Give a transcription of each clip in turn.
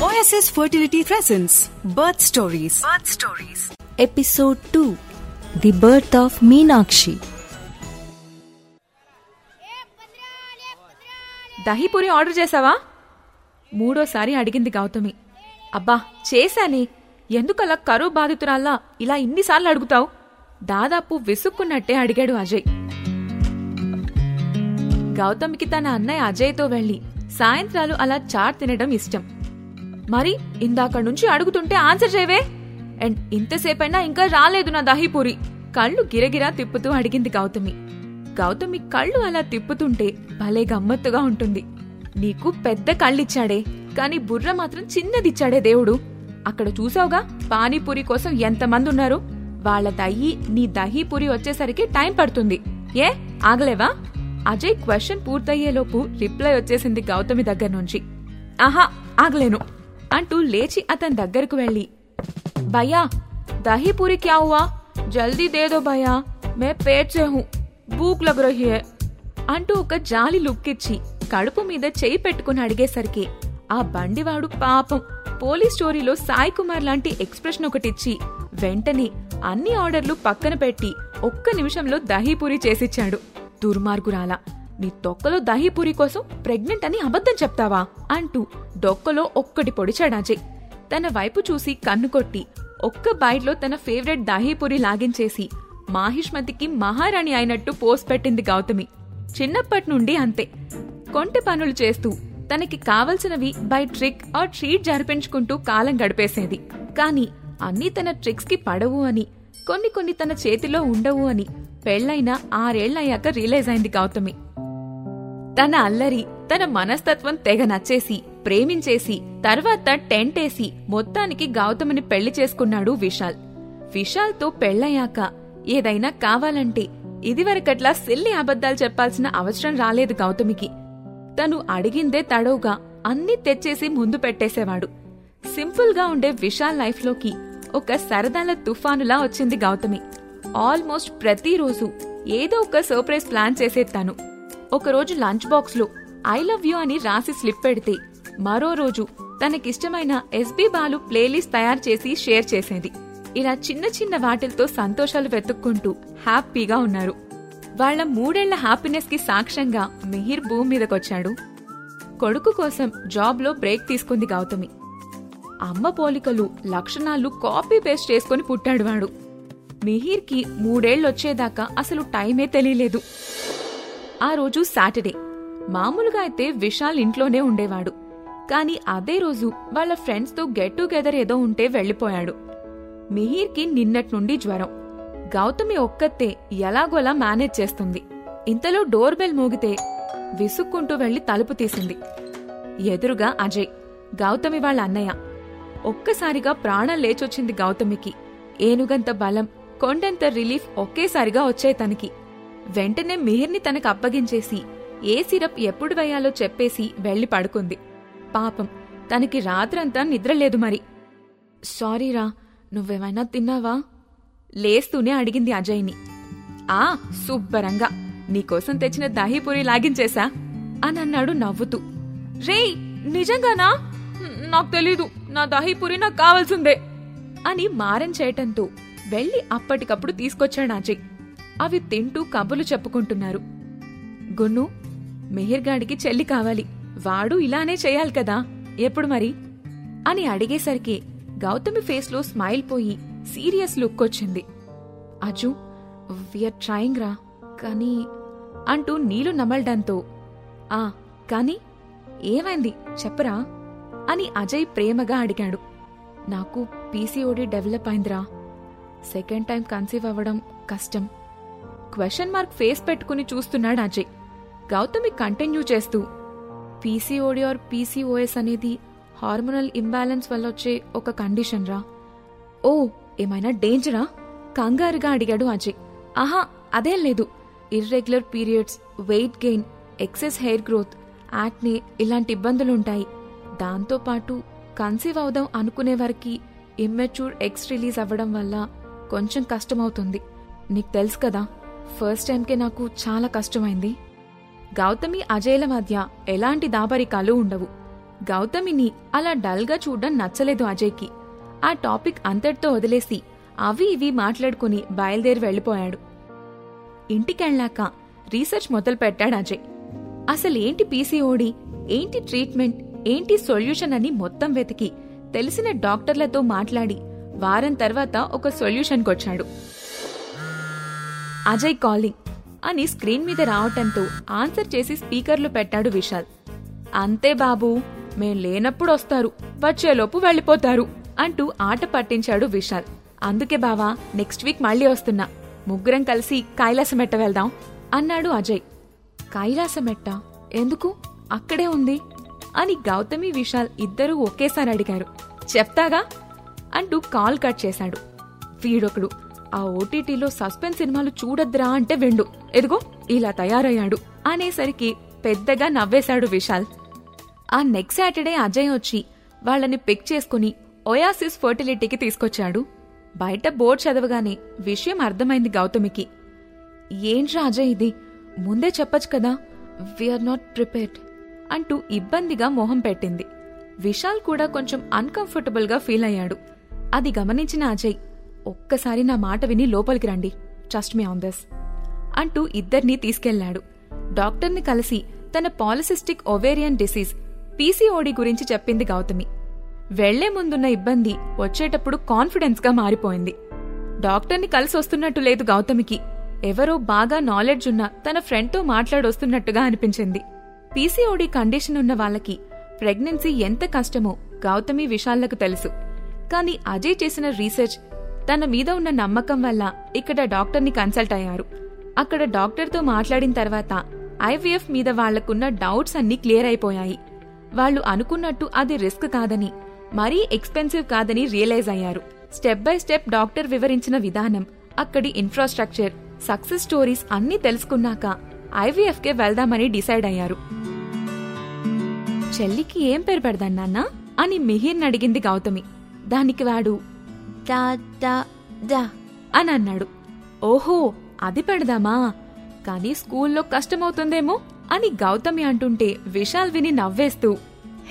OSS Fertility presents Birth Stories. Birth Stories. Episode 2 The Birth of Meenakshi. Dahi puri order చేసావా మూడోసారి అడిగింది గౌతమి అబ్బా చేశానే ఎందుకలా కరువు బాధితురాల్లా ఇలా ఇన్నిసార్లు అడుగుతావు దాదాపు విసుక్కున్నట్టే అడిగాడు అజయ్ గౌతమికి తన అన్నయ్య అజయ్తో వెళ్ళి సాయంత్రాలు అలా చాట్ తినడం ఇష్టం. మరి ఇందాక నుంచి అడుగుతుంటే ఆన్సర్ చేయవే. అండ్ ఇంతసేపైనా ఇంకా రాలేదు నా దహీపూరి. కళ్ళు గిరగిరా తిప్పుతూ అడిగింది గౌతమి. గౌతమి కళ్ళు అలా తిప్పుతుంటే భలే గమ్మత్తుగా ఉంటుంది. నీకు పెద్ద కళ్ళిచ్చాడే కాని బుర్ర మాత్రం చిన్నదిచ్చాడే దేవుడు. అక్కడ చూసావుగా పానీపూరి కోసం ఎంతమంది ఉన్నారు వాళ్ళ దయ్యి నీ దహీపూరి వచ్చేసరికి టైం పడుతుంది. ఏ ఆగలేవా? అజయ్ క్వశ్చన్ పూర్తయ్యేలోపు రిప్లై వచ్చేసింది గౌతమి దగ్గర నుంచి. ఆహా ఆగలేను అంటూ లేచి అతని దగ్గరకు వెళ్ళి. భయ్యా దహీపూరి క్యా హువా? జల్దీ దేదో భయా మే పేర్చే హూ భూక్ లగ్ రహి అంటూ ఒక జాలి లుక్ ఇచ్చి కడుపు మీద చేయి పెట్టుకుని అడిగేసరికి ఆ బండివాడు పాపం. పోలీస్ స్టోరీలో సాయి కుమార్ లాంటి ఎక్స్ప్రెషన్ ఒకటిచ్చి వెంటనే అన్ని ఆర్డర్లు పక్కన పెట్టి ఒక్క నిమిషంలో దహీపూరి చేసిచ్చాడు. దుర్మార్గురాల. నీ తొక్కలో దహీపూరి కోసం ప్రెగ్నెంట్ అని అబద్ధం చెప్తావా? అంటూ డొక్కలో ఒక్కటి పొడిచాడు అజయ్. తన వైపు చూసి కన్ను కొట్టి ఒక్క బైట్లో తన ఫేవరెట్ దహీపూరి లాగించేసి మాహిష్మతికి మహారాణి అయినట్టు పోస్ పెట్టింది గౌతమి. చిన్నప్పటి నుండి అంతే. కొంటె పనులు చేస్తూ తనకి కావలసినవి బై ట్రిక్ ఆర్ ట్రీట్ జరిపించుకుంటూ కాలం గడిపేసేది. కాని అన్నీ తన ట్రిక్స్కి పడవు అని కొన్ని కొన్ని తన చేతిలో ఉండవు అని పెళ్ళైన ఆరేళ్ళయ్యాక రియలైజ్ అయింది గౌతమి. తన అల్లరి తన మనస్తత్వం తెగ నచ్చేసి ప్రేమించేసి తర్వాత టెంటేసి మొత్తానికి గౌతమిని పెళ్ళి చేసుకున్నాడు విశాల్. విశాల్తో పెళ్ళయ్యాక ఏదైనా కావాలంటే ఇదివరకట్లా సిల్లి అబద్ధాలు చెప్పాల్సిన అవసరం రాలేదు గౌతమికి. తను అడిగిందే తడవుగా అన్నీ తెచ్చేసి ముందు పెట్టేసేవాడు. సింపుల్గా ఉండే విశాల్ లైఫ్లోకి ఒక సరదాల తుఫానులా వచ్చింది గౌతమి. ఆల్మోస్ట్ ప్రతిరోజు ఏదో ఒక సర్ప్రైజ్ ప్లాన్ చేసేది ఒకరోజు లంచ్ బాక్స్లో ఐ లవ్ యూ అని రాసి స్లిప్ పెడితే మరో రోజు తనకిష్టమైన ఎస్బీ బాలు ప్లేలిస్ట్ తయారు చేసి షేర్ చేసేది. ఇలా చిన్న చిన్న వాటిలతో సంతోషాలు వెతుక్కుంటూ హ్యాపీగా ఉన్నారు. వాళ్ళ మూడేళ్ళ హ్యాపీనెస్కి సాక్ష్యంగా మిహిర్ భూమి మీదకొచ్చాడు. కొడుకు కోసం జాబ్లో బ్రేక్ తీసుకుంది గౌతమి. అమ్మ పోలికలు లక్షణాలు కాపీ పేస్ట్ చేసుకుని పుట్టాడు వాడు. మిహిర్కి మూడేళ్ళొచ్చేదాకా అసలు టైమే తెలియలేదు. ఆ రోజు సాటర్డే. మామూలుగా అయితే విశాల్ ఇంట్లోనే ఉండేవాడు. కాని అదే రోజు వాళ్ళ ఫ్రెండ్స్తో గెట్ టుగెదర్ ఏదో ఉంటే వెళ్ళిపోయాడు మిహిర్కి నిన్నటి నుండి జ్వరం. గౌతమి ఒక్కతే ఎలాగోలా మేనేజ్ చేస్తుంది. ఇంతలో డోర్ బెల్ మోగితే విసుక్కుంటూ వెళ్ళి తలుపు తీసింది. ఎదురుగా అజయ్ గౌతమి వాళ్ళ అన్నయ్య. ఒక్కసారిగా ప్రాణం లేచొచ్చింది గౌతమికి. ఏనుగంత బలం కొండంత రిలీఫ్ ఒకేసారిగా వచ్చాయి తనకి. వెంటనే మిహిర్ని తనకు అప్పగించేసి ఏ సిరప్ ఎప్పుడు వేయాలో చెప్పేసి వెళ్ళి పడుకుంది. పాపం తనకి రాత్రంతా నిద్రలేదు మరి. సారీరా నువ్వేమైనా తిన్నావా? లేస్తూనే అడిగింది అజయ్ని. ఆ శుభ్రంగా. నీకోసం తెచ్చిన దహీపూరి లాగించేశా అని అన్నాడు నవ్వుతూ. రేయ్ నిజంగానా? నాకు తెలీదు. నా దహీపూరి నాకు కావాల్సిందే. అని మారం చేయటంతో వెళ్ళి అప్పటికప్పుడు తీసుకొచ్చాడు అజయ్ అవి తింటూ కబులు చెప్పుకుంటున్నారు. గున్ను మెహిర్గాడికి చెల్లి కావాలి. వాడు ఇలానే చేయాలి కదా. ఎప్పుడు మరి? అని అడిగేసరికి గౌతమి ఫేస్లో స్మైల్ పోయి సీరియస్ లుక్ వచ్చింది. అజు విఆర్ ట్రయింగ్ రా. కానీ అంటూ నీళ్ళు నమలడంతో ఆ కాని ఏమైంది? చెప్పరా? అని అజయ్ ప్రేమగా అడిగాడు. నాకు పీసీఓడి డెవలప్ అయిందిరా. సెకండ్ టైం కన్సీవ్ అవ్వడం కష్టం. క్వశ్చన్ మార్క్ ఫేస్ పెట్టుకుని చూస్తున్నాడు అజయ్. గౌతమి కంటిన్యూ చేస్తూ పీసీఓడి ఆర్ పీసీఓఎస్ అనేది హార్మోనల్ ఇంబ్యాలెన్స్ వల్ల వచ్చే ఒక కండిషన్ రా. ఓ ఏమైనా డేంజరా? కంగారుగా అడిగాడు అజయ్. ఆహా అదేం లేదు. Irregular periods weight gain excess hair growth acne ఇలాంటి ఇబ్బందులుంటాయి. దాంతోపాటు కన్సీవ్ అవుదాం అనుకునే వారికి ఇమ్మెచ్యూర్ ఎగ్స్ రిలీజ్ అవ్వడం వల్ల కొంచెం కష్టమవుతుంది. నీకు తెలుసు కదా ఫస్ట్ టైంకే నాకు చాలా కష్టమైంది. గౌతమి అజయ్ల మధ్య ఎలాంటి దాబరికాలు ఉండవు. గౌతమిని అలా డల్గా చూడడం నచ్చలేదు అజయ్కి. ఆ టాపిక్ అంతటితో వదిలేసి అవి ఇవి మాట్లాడుకుని బయలుదేరి వెళ్ళిపోయాడు. ఇంటికెళ్ళాక రీసెర్చ్ మొదలు పెట్టాడు అజయ్. అసలు ఏంటి పీసీఓడి ఏంటి ట్రీట్మెంట్ ఏంటి సొల్యూషన్ అని మొత్తం వెతికి తెలిసిన డాక్టర్లతో మాట్లాడి వారం తర్వాత ఒక సొల్యూషన్కి వచ్చాడు అజయ్ కాలింగ్ అని స్క్రీన్ మీద రావటంతో ఆన్సర్ చేసి స్పీకర్లు పెట్టాడు విశాల్. అంతే బాబు మేం లేనప్పుడు వస్తారు వచ్చేలోపు వెళ్ళిపోతారు అంటూ ఆట పట్టించాడు విశాల్. అందుకే బావా నెక్స్ట్ వీక్ మళ్ళీ వస్తున్నా. ముగ్గురం కలిసి కైలాసమెట్ట వెళ్దాం అన్నాడు అజయ్. కైలాసమెట్ట? ఎందుకు? అక్కడే ఉంది? అని గౌతమి విశాల్ ఇద్దరూ ఒకేసారి అడిగారు. చెప్తాగా? అంటూ కాల్ కట్ చేశాడు. వీడొకడు ఆ ఓటీటీలో సస్పెన్స్ సినిమాలు చూడద్దురా అంటే వెండు. ఎదుగో ఇలా తయారయ్యాడు అనేసరికి పెద్దగా నవ్వేశాడు విశాల్. ఆ నెక్స్ట్ సాటర్డే అజయ్ వచ్చి వాళ్ళని పిక్ చేసుకుని ఒయాసిస్ ఫర్టిలిటీకి తీసుకొచ్చాడు. బయట బోర్డు చదవగానే విషయం అర్థమైంది గౌతమికి. ఏంట్రా అజయ్ ఇది? ముందే చెప్పొచ్చు కదా? వీఆర్ నాట్ ప్రిపేర్డ్ అంటూ ఇబ్బందిగా మొహం పెట్టింది. విశాల్ కూడా కొంచెం అన్కంఫర్టబుల్గా ఫీల్ అయ్యాడు. అది గమనించిన అజయ్ ఒక్కసారి నా మాట విని లోపలికి రండి. ట్రస్ట్ మీ ఆన్ దిస్ అంటూ ఇద్దరినీ తీసుకెళ్ళాడు. డాక్టర్ని కలిసి తన పాలిసిస్టిక్ ఒవేరియన్ డిసీజ్ పీసీఓడి గురించి చెప్పింది గౌతమి. వెళ్ళే ముందున్న ఇబ్బంది వచ్చేటప్పుడు కాన్ఫిడెన్స్గా మారిపోయింది. డాక్టర్ని కలిసి వస్తున్నట్టు లేదు గౌతమికి. ఎవరో బాగా నాలెడ్జ్ ఉన్న తన ఫ్రెండ్తో మాట్లాడొస్తున్నట్టుగా అనిపించింది. పీసీఓడి కండిషన్ ఉన్న వాళ్ళకి ప్రెగ్నెన్సీ ఎంత కష్టమో గౌతమి విశాల్లకు తెలుసు. కానీ అజయ్ చేసిన రీసెర్చ్ తన మీద ఉన్న నమ్మకం వల్ల ఇక్కడ డాక్టర్ని కన్సల్ట్ అయ్యారు. అక్కడ డాక్టర్తో మాట్లాడిన తర్వాత ఐవీఎఫ్ మీద వాళ్ళకున్న డౌట్స్ అన్నీ క్లియర్ అయిపోయాయి. వాళ్ళు అనుకున్నట్టు అది రిస్క్ కాదని మరీ ఎక్స్పెన్సివ్ కాదని రియలైజ్ అయ్యారు. స్టెప్ బై స్టెప్ డాక్టర్ వివరించిన విధానం అక్కడి ఇన్ఫ్రాస్ట్రక్చర్ సక్సెస్ స్టోరీస్ అన్నీ తెలుసుకున్నాక ఐవీఎఫ్ కే వెళ్దామని డిసైడ్ అయ్యారు. చెల్లికి ఏం పేరు పెడదాం నాన్న? అని మిహిర్ని అడిగింది గౌతమి. దానికి వాడు డా డా డా అని అన్నాడు. ఓహో అది పెడదామా? కానీ స్కూల్లో కష్టమవుతుందేమో అని గౌతమి అంటుంటే విశాల్ విని నవ్వేస్తూ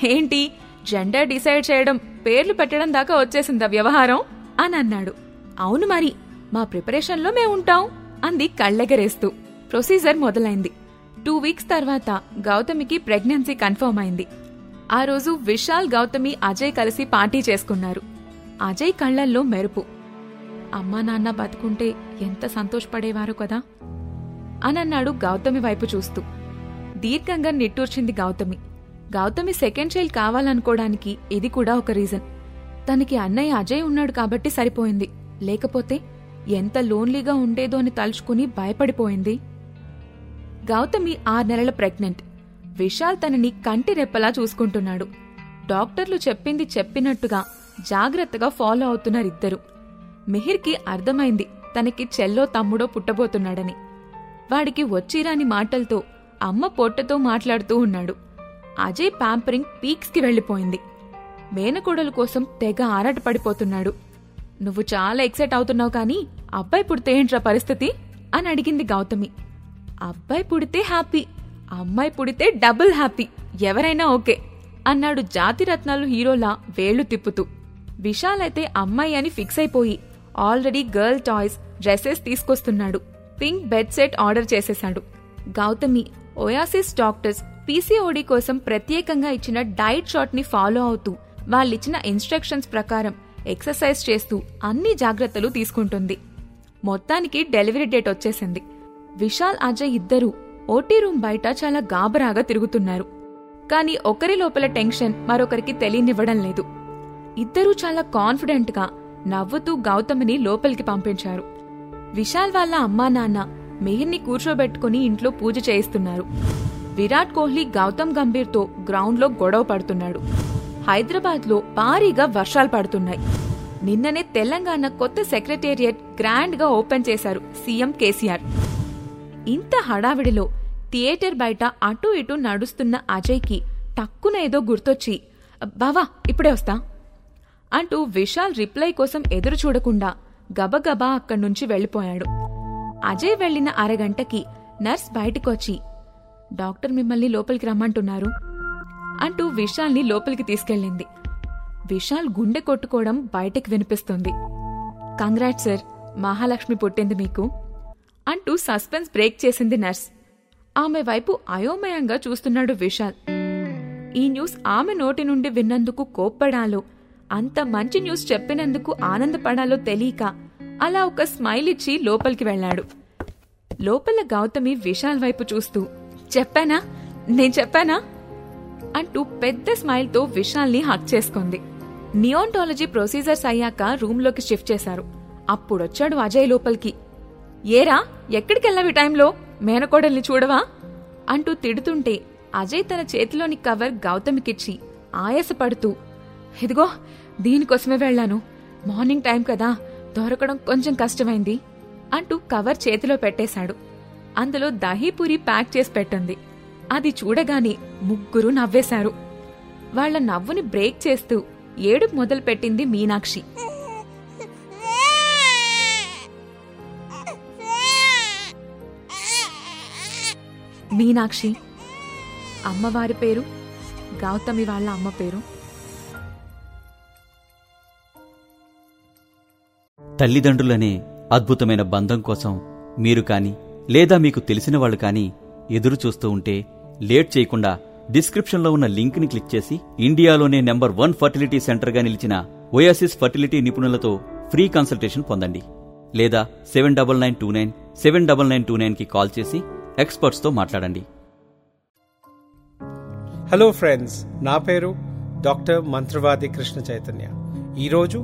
ఏంటి జెండర్ డిసైడ్ చేయడం పేర్లు పెట్టడం దాకా వచ్చేసిందా వ్యవహారం? అని అన్నాడు. అవును మరి మా ప్రిపరేషన్లో మేము ఉంటాం అంది కళ్ళెగరేస్తూ. ప్రొసీజర్ మొదలైంది. టూ వీక్స్ తర్వాత గౌతమికి ప్రెగ్నెన్సీ కన్ఫర్మ్ అయింది. ఆ రోజు విశాల్ గౌతమి అజయ్ కలిసి పార్టీ చేసుకున్నారు. అజయ్ కళ్ళల్లో మెరుపు. అమ్మా నాన్న బతుకుంటే ఎంత సంతోషపడేవారు కదా? అనన్నాడు గౌతమి వైపు చూస్తూ. దీర్ఘంగా నిట్టూర్చింది గౌతమి. గౌతమి సెకండ్ చైల్డ్ కావాలనుకోవడానికి ఇది కూడా ఒక రీజన్. తనకి అన్నయ్య అజయ్ ఉన్నాడు కాబట్టి సరిపోయింది. లేకపోతే ఎంత లోన్లీగా ఉండేదో అని తలుచుకుని భయపడిపోయింది. గౌతమి ఆరు నెలల ప్రెగ్నెంట్. విశాల్ తనని కంటి రెప్పలా చూసుకుంటున్నాడు. డాక్టర్లు చెప్పింది చెప్పినట్టుగా జాగ్రత్తగా ఫాలో అవుతున్నారు ఇద్దరు మిహిర్కి అర్థమైంది తనకి చెల్లో తమ్ముడో పుట్టబోతున్నాడని. వాడికి వచ్చిరాని మాటలతో అమ్మ పొట్టతో మాట్లాడుతూ ఉన్నాడు. అజయ్ ప్యాంపరింగ్ పీక్స్కి వెళ్ళిపోయింది. మేనకోడల కోసం తెగ ఆరాటపడిపోతున్నాడు. నువ్వు చాలా ఎక్సైట్ అవుతున్నావు కానీ అబ్బాయి పుడితే ఏంట్రా పరిస్థితి? అని అడిగింది గౌతమి. అబ్బాయి పుడితే హ్యాపీ. అమ్మాయి పుడితే డబుల్ హ్యాపీ. ఎవరైనా ఓకే. అన్నాడు జాతిరత్నాలు హీరోలా వేళ్ళు తిప్పుతూ. విశాల్ అయితే అమ్మాయి అని ఫిక్స్ అయిపోయి ఆల్రెడీ గర్ల్ టాయ్స్ డ్రెస్సెస్ తీసుకొస్తున్నాడు. పింక్ బెడ్ సెట్ ఆర్డర్ చేసేశాడు. గౌతమి ఓయాసిస్ డాక్టర్స్ పీసీఓడి కోసం ప్రత్యేకంగా ఇచ్చిన డైట్ షాట్ని ఫాలో అవుతూ వాళ్ళిచ్చిన ఇన్స్ట్రక్షన్స్ ప్రకారం ఎక్సర్సైజ్ చేస్తూ అన్ని జాగ్రత్తలు తీసుకుంటుంది. మొత్తానికి డెలివరీ డేట్ వచ్చేసింది. విశాల్ అజయ్ ఇద్దరూ ఓటీ రూమ్ బయట చాలా గాబరాగా తిరుగుతున్నారు. కానీ ఒకరి లోపల టెన్షన్ మరొకరికి తెలియనివ్వడం లేదు. ఇద్దరూ చాలా కాన్ఫిడెంట్గా నవ్వుతూ గౌతమిని లోపలికి పంపించారు. విశాల్ వాళ్ళ అమ్మా నాన్న మెహిర్ని కూర్చోబెట్టుకుని ఇంట్లో పూజ చేయిస్తున్నారు. విరాట్ కోహ్లీ గౌతమ్ గంభీర్తో గ్రౌండ్లో గొడవ పడుతున్నాడు. హైదరాబాద్లో భారీగా వర్షాలు పడుతున్నాయి. నిన్ననే తెలంగాణ కొత్త సెక్రటేరియట్ గ్రాండ్గా ఓపెన్ చేశారు సీఎం కేసీఆర్. ఇంత హడావిడిలో థియేటర్ బయట అటూ ఇటూ నడుస్తున్న అజయ్కి టక్కున ఏదో గుర్తొచ్చి బావా ఇప్పుడే వస్తా అంటూ విశాల్ రిప్లై కోసం ఎదురు చూడకుండా గబగబా అక్కడి నుంచి వెళ్ళిపోయాడు. అజయ్ వెళ్ళిన అరగంటకి నర్స్ బయటికొచ్చి డాక్టర్ మిమ్మల్ని లోపలికి రమ్మంటున్నారు అంటూ విశాల్ని లోపలికి తీసుకెళ్ళింది. విశాల్ గుండె కొట్టుకోవడం బయటకు వినిపిస్తుంది. కంగ్రాట్ సార్ మహాలక్ష్మి పుట్టింది మీకు. అంటూ సస్పెన్స్ బ్రేక్ చేసింది నర్స్. ఆమె వైపు అయోమయంగా చూస్తున్నాడు విశాల్. ఈ న్యూస్ ఆమె నోటి నుండి విన్నందుకు కోప్పడాలో అంత మంచి న్యూస్ చెప్పినందుకు ఆనందపడాలో తెలియక అలా ఒక స్మైల్ ఇచ్చి లోపలికి వెళ్ళాడు. లోపల గౌతమి విశాల్ వైపు చూస్తూ చెప్పానా? నేను చెప్పానా? అంటూ పెద్ద స్మైల్తో విశాల్ని హక్ చేసుకుంది. నియోంటాలజీ ప్రొసీజర్స్ అయ్యాక రూమ్లోకి షిఫ్ట్ చేశారు. అప్పుడొచ్చాడు అజయ్ లోపలికి. ఏరా ఎక్కడికెళ్ళావి టైంలో? మేనకోడల్ని చూడవా? అంటూ తిడుతుంటే అజయ్ తన చేతిలోని కవర్ గౌతమికిచ్చి ఆయాసపడుతూ ఇదిగో దీనికోసమే వెళ్ళాను. మార్నింగ్ టైం కదా దొరకడం కొంచెం కష్టమైంది అంటూ కవర్ చేతిలో పెట్టేశాడు. అందులో దహీపూరి ప్యాక్ చేసి పెట్టింది. అది చూడగానే ముగ్గురు నవ్వేశారు. వాళ్ళ నవ్వుని బ్రేక్ చేస్తూ ఏడుపు మొదలుపెట్టింది మీనాక్షి. మీనాక్షి అమ్మవారి పేరు గౌతమి వాళ్ళ అమ్మ పేరు. తల్లిదండ్రులనే అద్భుతమైన బంధం కోసం మీరు కాని లేదా మీకు తెలిసిన వాళ్ళు కాని ఎదురు చూస్తూ ఉంటే లేట్ చేయకుండా డిస్క్రిప్షన్లో ఉన్న లింక్ని క్లిక్ చేసి ఇండియాలోనే నెంబర్ వన్ ఫర్టిలిటీ సెంటర్గా నిలిచిన ఓయాసిస్ ఫర్టిలిటీ నిపుణులతో ఫ్రీ కన్సల్టేషన్ పొందండి. లేదా seven double nine two nine seven double nine two నైన్కి కాల్ చేసి ఎక్స్పర్ట్స్తో మాట్లాడండి. హలో ఫ్రెండ్స్ నా పేరు డాక్టర్ మంత్రవాది కృష్ణ చైతన్య. ఈరోజు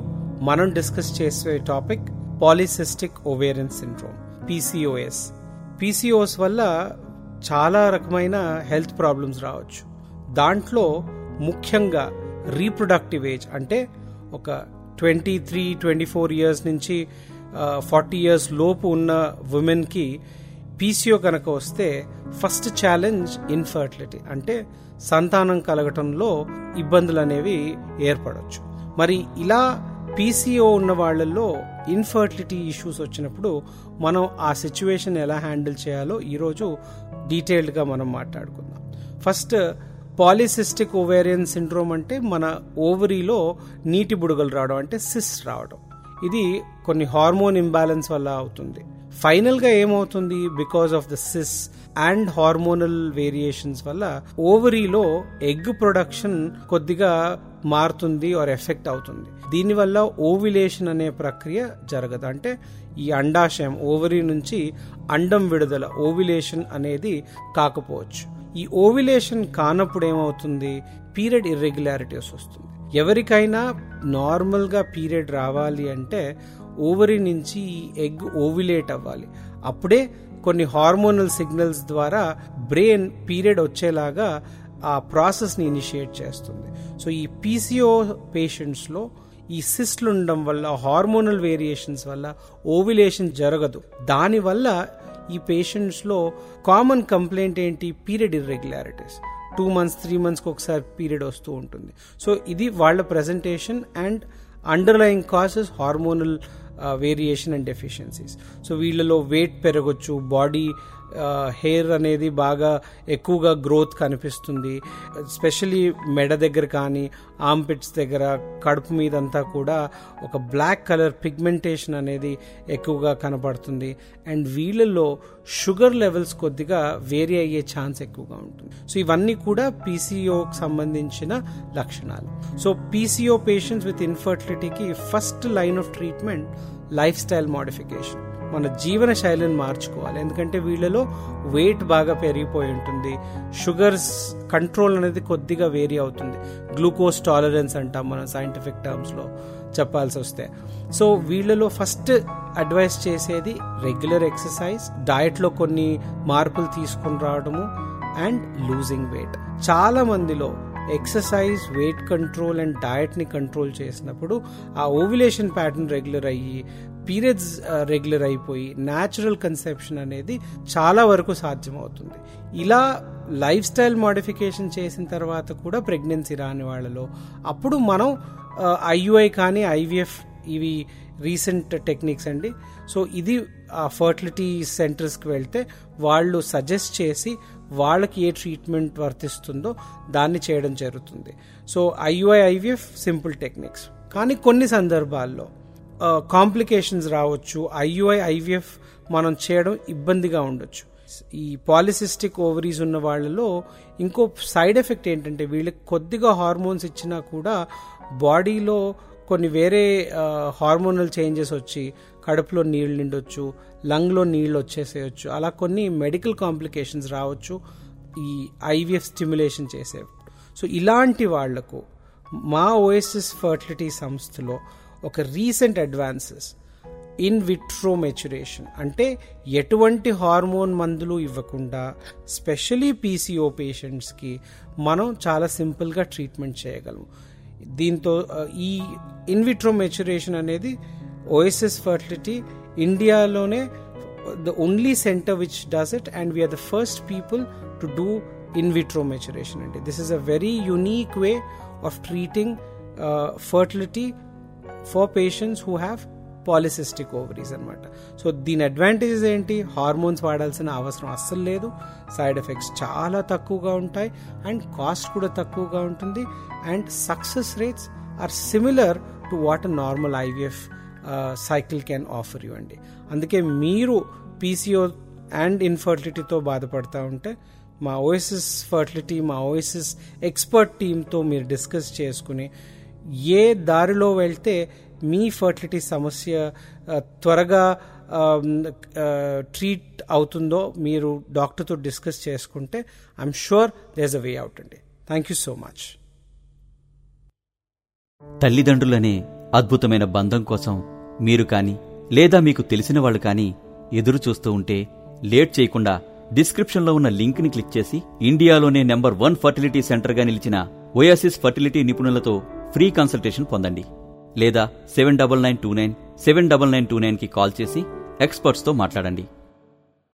మనం డిస్కస్ చేసే topic polycystic ovarian syndrome PCOS. PCOS వల్ల చాలా రకమైన హెల్త్ ప్రాబ్లమ్స్ రావచ్చు. దాంట్లో ముఖ్యంగా రీప్రొడక్టివ్ ఏజ్ అంటే ఒక twenty three twenty four years నుంచి ఫార్టీ ఇయర్స్ లోపు ఉన్న ఉమెన్కి పీసీఓ కనుక వస్తే ఫస్ట్ ఛాలెంజ్ ఇన్ఫర్టిలిటీ అంటే సంతానం కలగటంలో ఇబ్బందులు అనేవి ఏర్పడవచ్చు మరి ఇలా పీసీఓ ఉన్న వాళ్ళల్లో ఇన్ఫర్టిలిటీ ఇష్యూస్ వచ్చినప్పుడు మనం ఆ సిచ్యువేషన్ ఎలా హ్యాండిల్ చేయాలో ఈరోజు డీటెయిల్డ్గా మనం మాట్లాడుకుందాం. ఫస్ట్ పాలిసిస్టిక్ ఓవేరియన్ సిండ్రోమ్ అంటే మన ఓవరీలో నీటి బుడగలు రావడం అంటే సిస్ రావడం. ఇది కొన్ని హార్మోన్ ఇంబ్యాలెన్స్ వల్ల అవుతుంది. ఫైనల్గా ఏమవుతుంది బికాస్ ఆఫ్ ద సిస్ అండ్ హార్మోనల్ వేరియేషన్స్ వల్ల ఓవరీలో ఎగ్ ప్రొడక్షన్ కొద్దిగా మారుతుంది ఆర్ ఎఫెక్ట్ అవుతుంది. దీనివల్ల ఓవిలేషన్ అనే ప్రక్రియ జరగదు. అంటే ఈ అండాశయం ఓవరీ నుంచి అండం విడుదల ఓవిలేషన్ అనేది కాకపోవచ్చు. ఈ ఓవిలేషన్ కానప్పుడు ఏమవుతుంది? పీరియడ్ ఇర్రెగ్యులారిటీస్ వస్తుంది. ఎవరికైనా నార్మల్గా పీరియడ్ రావాలి అంటే ఓవరీ నుంచి ఈ ఎగ్ ఓవిలేట్ అవ్వాలి. అప్పుడే కొన్ని హార్మోనల్ సిగ్నల్స్ ద్వారా బ్రెయిన్ పీరియడ్ వచ్చేలాగా ఆ ప్రాసెస్ని ఇనిషియేట్ చేస్తుంది. సో ఈ పీసీఓ పేషెంట్స్లో ఈ సిస్ట్లు ఉండడం వల్ల హార్మోనల్ వేరియేషన్స్ వల్ల ఓవిలేషన్ జరగదు. దానివల్ల ఈ పేషెంట్స్లో కామన్ కంప్లైంట్ ఏంటి? Period irregularities. Two months three మంత్స్కి ఒకసారి పీరియడ్ వస్తూ ఉంటుంది. సో ఇది వాళ్ళ presentation and underlying causes hormonal variation and deficiencies so వీళ్ళలో వెయిట్ పెరగచ్చు బాడీ హెయిర్ అనేది బాగా ఎక్కువగా గ్రోత్ కనిపిస్తుంది. స్పెషలీ మెడ దగ్గర కానీ ఆంపిట్స్ దగ్గర కడుపు మీద అంతా కూడా ఒక బ్లాక్ కలర్ పిగ్మెంటేషన్ అనేది ఎక్కువగా కనపడుతుంది. అండ్ వీళ్ళల్లో షుగర్ లెవెల్స్ కొద్దిగా వేరీ అయ్యే ఛాన్స్ ఎక్కువగా ఉంటుంది. సో ఇవన్నీ కూడా పీసీఓకి సంబంధించిన లక్షణాలు. So PCO patients with ఇన్ఫర్టిలిటీకి first line of treatment lifestyle modification. మన జీవన శైలిని మార్చుకోవాలి. ఎందుకంటే వీళ్ళలో వెయిట్ బాగా పెరిగిపోయి ఉంటుంది. షుగర్స్ కంట్రోల్ అనేది కొద్దిగా వేరీ అవుతుంది. గ్లూకోజ్ టాలరెన్స్ అంటాం మనం సైంటిఫిక్ టర్మ్స్లో చెప్పాల్సి వస్తే. సో వీళ్ళలో ఫస్ట్ అడ్వైస్ చేసేది రెగ్యులర్ ఎక్సర్సైజ్ డయట్లో కొన్ని మార్పులు తీసుకుని రావడము అండ్ లూజింగ్ వెయిట్ చాలా మందిలో ఎక్సర్సైజ్ వెయిట్ కంట్రోల్ అండ్ డయట్ని కంట్రోల్ చేసినప్పుడు ఆ ఓవిలేషన్ ప్యాటర్న్ రెగ్యులర్ అయ్యి పీరియడ్స్ రెగ్యులర్ అయిపోయి న్యాచురల్ కన్సెప్షన్ అనేది చాలా వరకు సాధ్యమవుతుంది. ఇలా లైఫ్ స్టైల్ మోడిఫికేషన్ చేసిన తర్వాత కూడా ప్రెగ్నెన్సీ రాని వాళ్ళలో అప్పుడు మనం ఐయుఐ కానీ ఐవిఎఫ్ ఇవి రీసెంట్ టెక్నిక్స్ అండి. సో ఇది ఆ ఫర్టిలిటీ సెంటర్స్కి వెళ్తే వాళ్ళు సజెస్ట్ చేసి వాళ్ళకి ఏ ట్రీట్మెంట్ వర్తిస్తుందో దాన్ని చేయడం జరుగుతుంది. So IUI IVF simple techniques. కానీ కొన్ని సందర్భాల్లో కాంప్లికేషన్స్ రావచ్చు. ఐయుఐ ఐవిఎఫ్ మనం చేయడం ఇబ్బందిగా ఉండొచ్చు. ఈ పాలిసిస్టిక్ ఓవరీస్ ఉన్న వాళ్ళలో ఇంకో సైడ్ ఎఫెక్ట్ ఏంటంటే వీళ్ళకి కొద్దిగా హార్మోన్స్ ఇచ్చినా కూడా బాడీలో కొన్ని వేరే హార్మోనల్ చేంజెస్ వచ్చి కడుపులో నీళ్ళు నిండొచ్చు లంగ్లో నీళ్ళు వచ్చేసేయచ్చు. అలా కొన్ని మెడికల్ కాంప్లికేషన్స్ రావచ్చు ఈ ఐవిఎఫ్ స్టిమ్యులేషన్ చేసే సో ఇలాంటి వాళ్ళకు మా ఓఎస్ఎస్ ఫర్టిలిటీ సంస్థలో ఒక recent advances in vitro maturation అంటే ఎటువంటి హార్మోన్ మందులు ఇవ్వకుండా స్పెషలీ పీసీఓ పేషెంట్స్కి మనం చాలా సింపుల్గా ట్రీట్మెంట్ చేయగలము. దీంతో ఈ ఇన్ విట్రో మెచ్యురేషన్ అనేది ఓఎస్ఎస్ ఫర్టిలిటీ ఇండియాలోనే the only centre which does it and we're the first people to do in vitro maturation అండి this is a very unique way of treating fertility for patients who have polycystic ovaries అనమాట so దీని advantages ఏంటి? Hormones వాడాల్సిన అవసరం అస్సలు లేదు. Side effects చాలా తక్కువగా ఉంటాయి. అండ్ కాస్ట్ కూడా తక్కువగా ఉంటుంది. And success rates are similar to what normal IVF cycle can offer you అండి. అందుకే మీరు పీసీఓ అండ్ ఇన్ఫర్టిలిటీతో బాధపడతా ఉంటే మా ఓఎస్ఎస్ ఫర్టిలిటీ మా ఓఎస్ఎస్ ఎక్స్పర్ట్ టీంతో మీరు డిస్కస్ చేసుకుని ఏ దారిలో వెళ్తే మీ ఫర్టిలిటీ సమస్య త్వరగా ట్రీట్ అవుతుందో మీరు డాక్టర్తో డిస్కస్ చేసుకుంటే I'm sure there's a way out అండి. Thank you so much. తల్లిదండ్రులనే అద్భుతమైన బంధం కోసం మీరు కానీ లేదా మీకు తెలిసిన వాళ్ళు కానీ ఎదురు చూస్తూ ఉంటే లేట్ చేయకుండా డిస్క్రిప్షన్లో ఉన్న లింక్ని క్లిక్ చేసి ఇండియాలోనే నెంబర్ వన్ ఫర్టిలిటీ సెంటర్గా నిలిచిన ఓయాసిస్ ఫర్టిలిటీ నిపుణులతో ఫ్రీ కన్సల్టేషన్ పొందండి. లేదా seven double nine two nine seven double nine two నైన్కి కాల్ చేసి ఎక్స్పర్ట్స్తో మాట్లాడండి.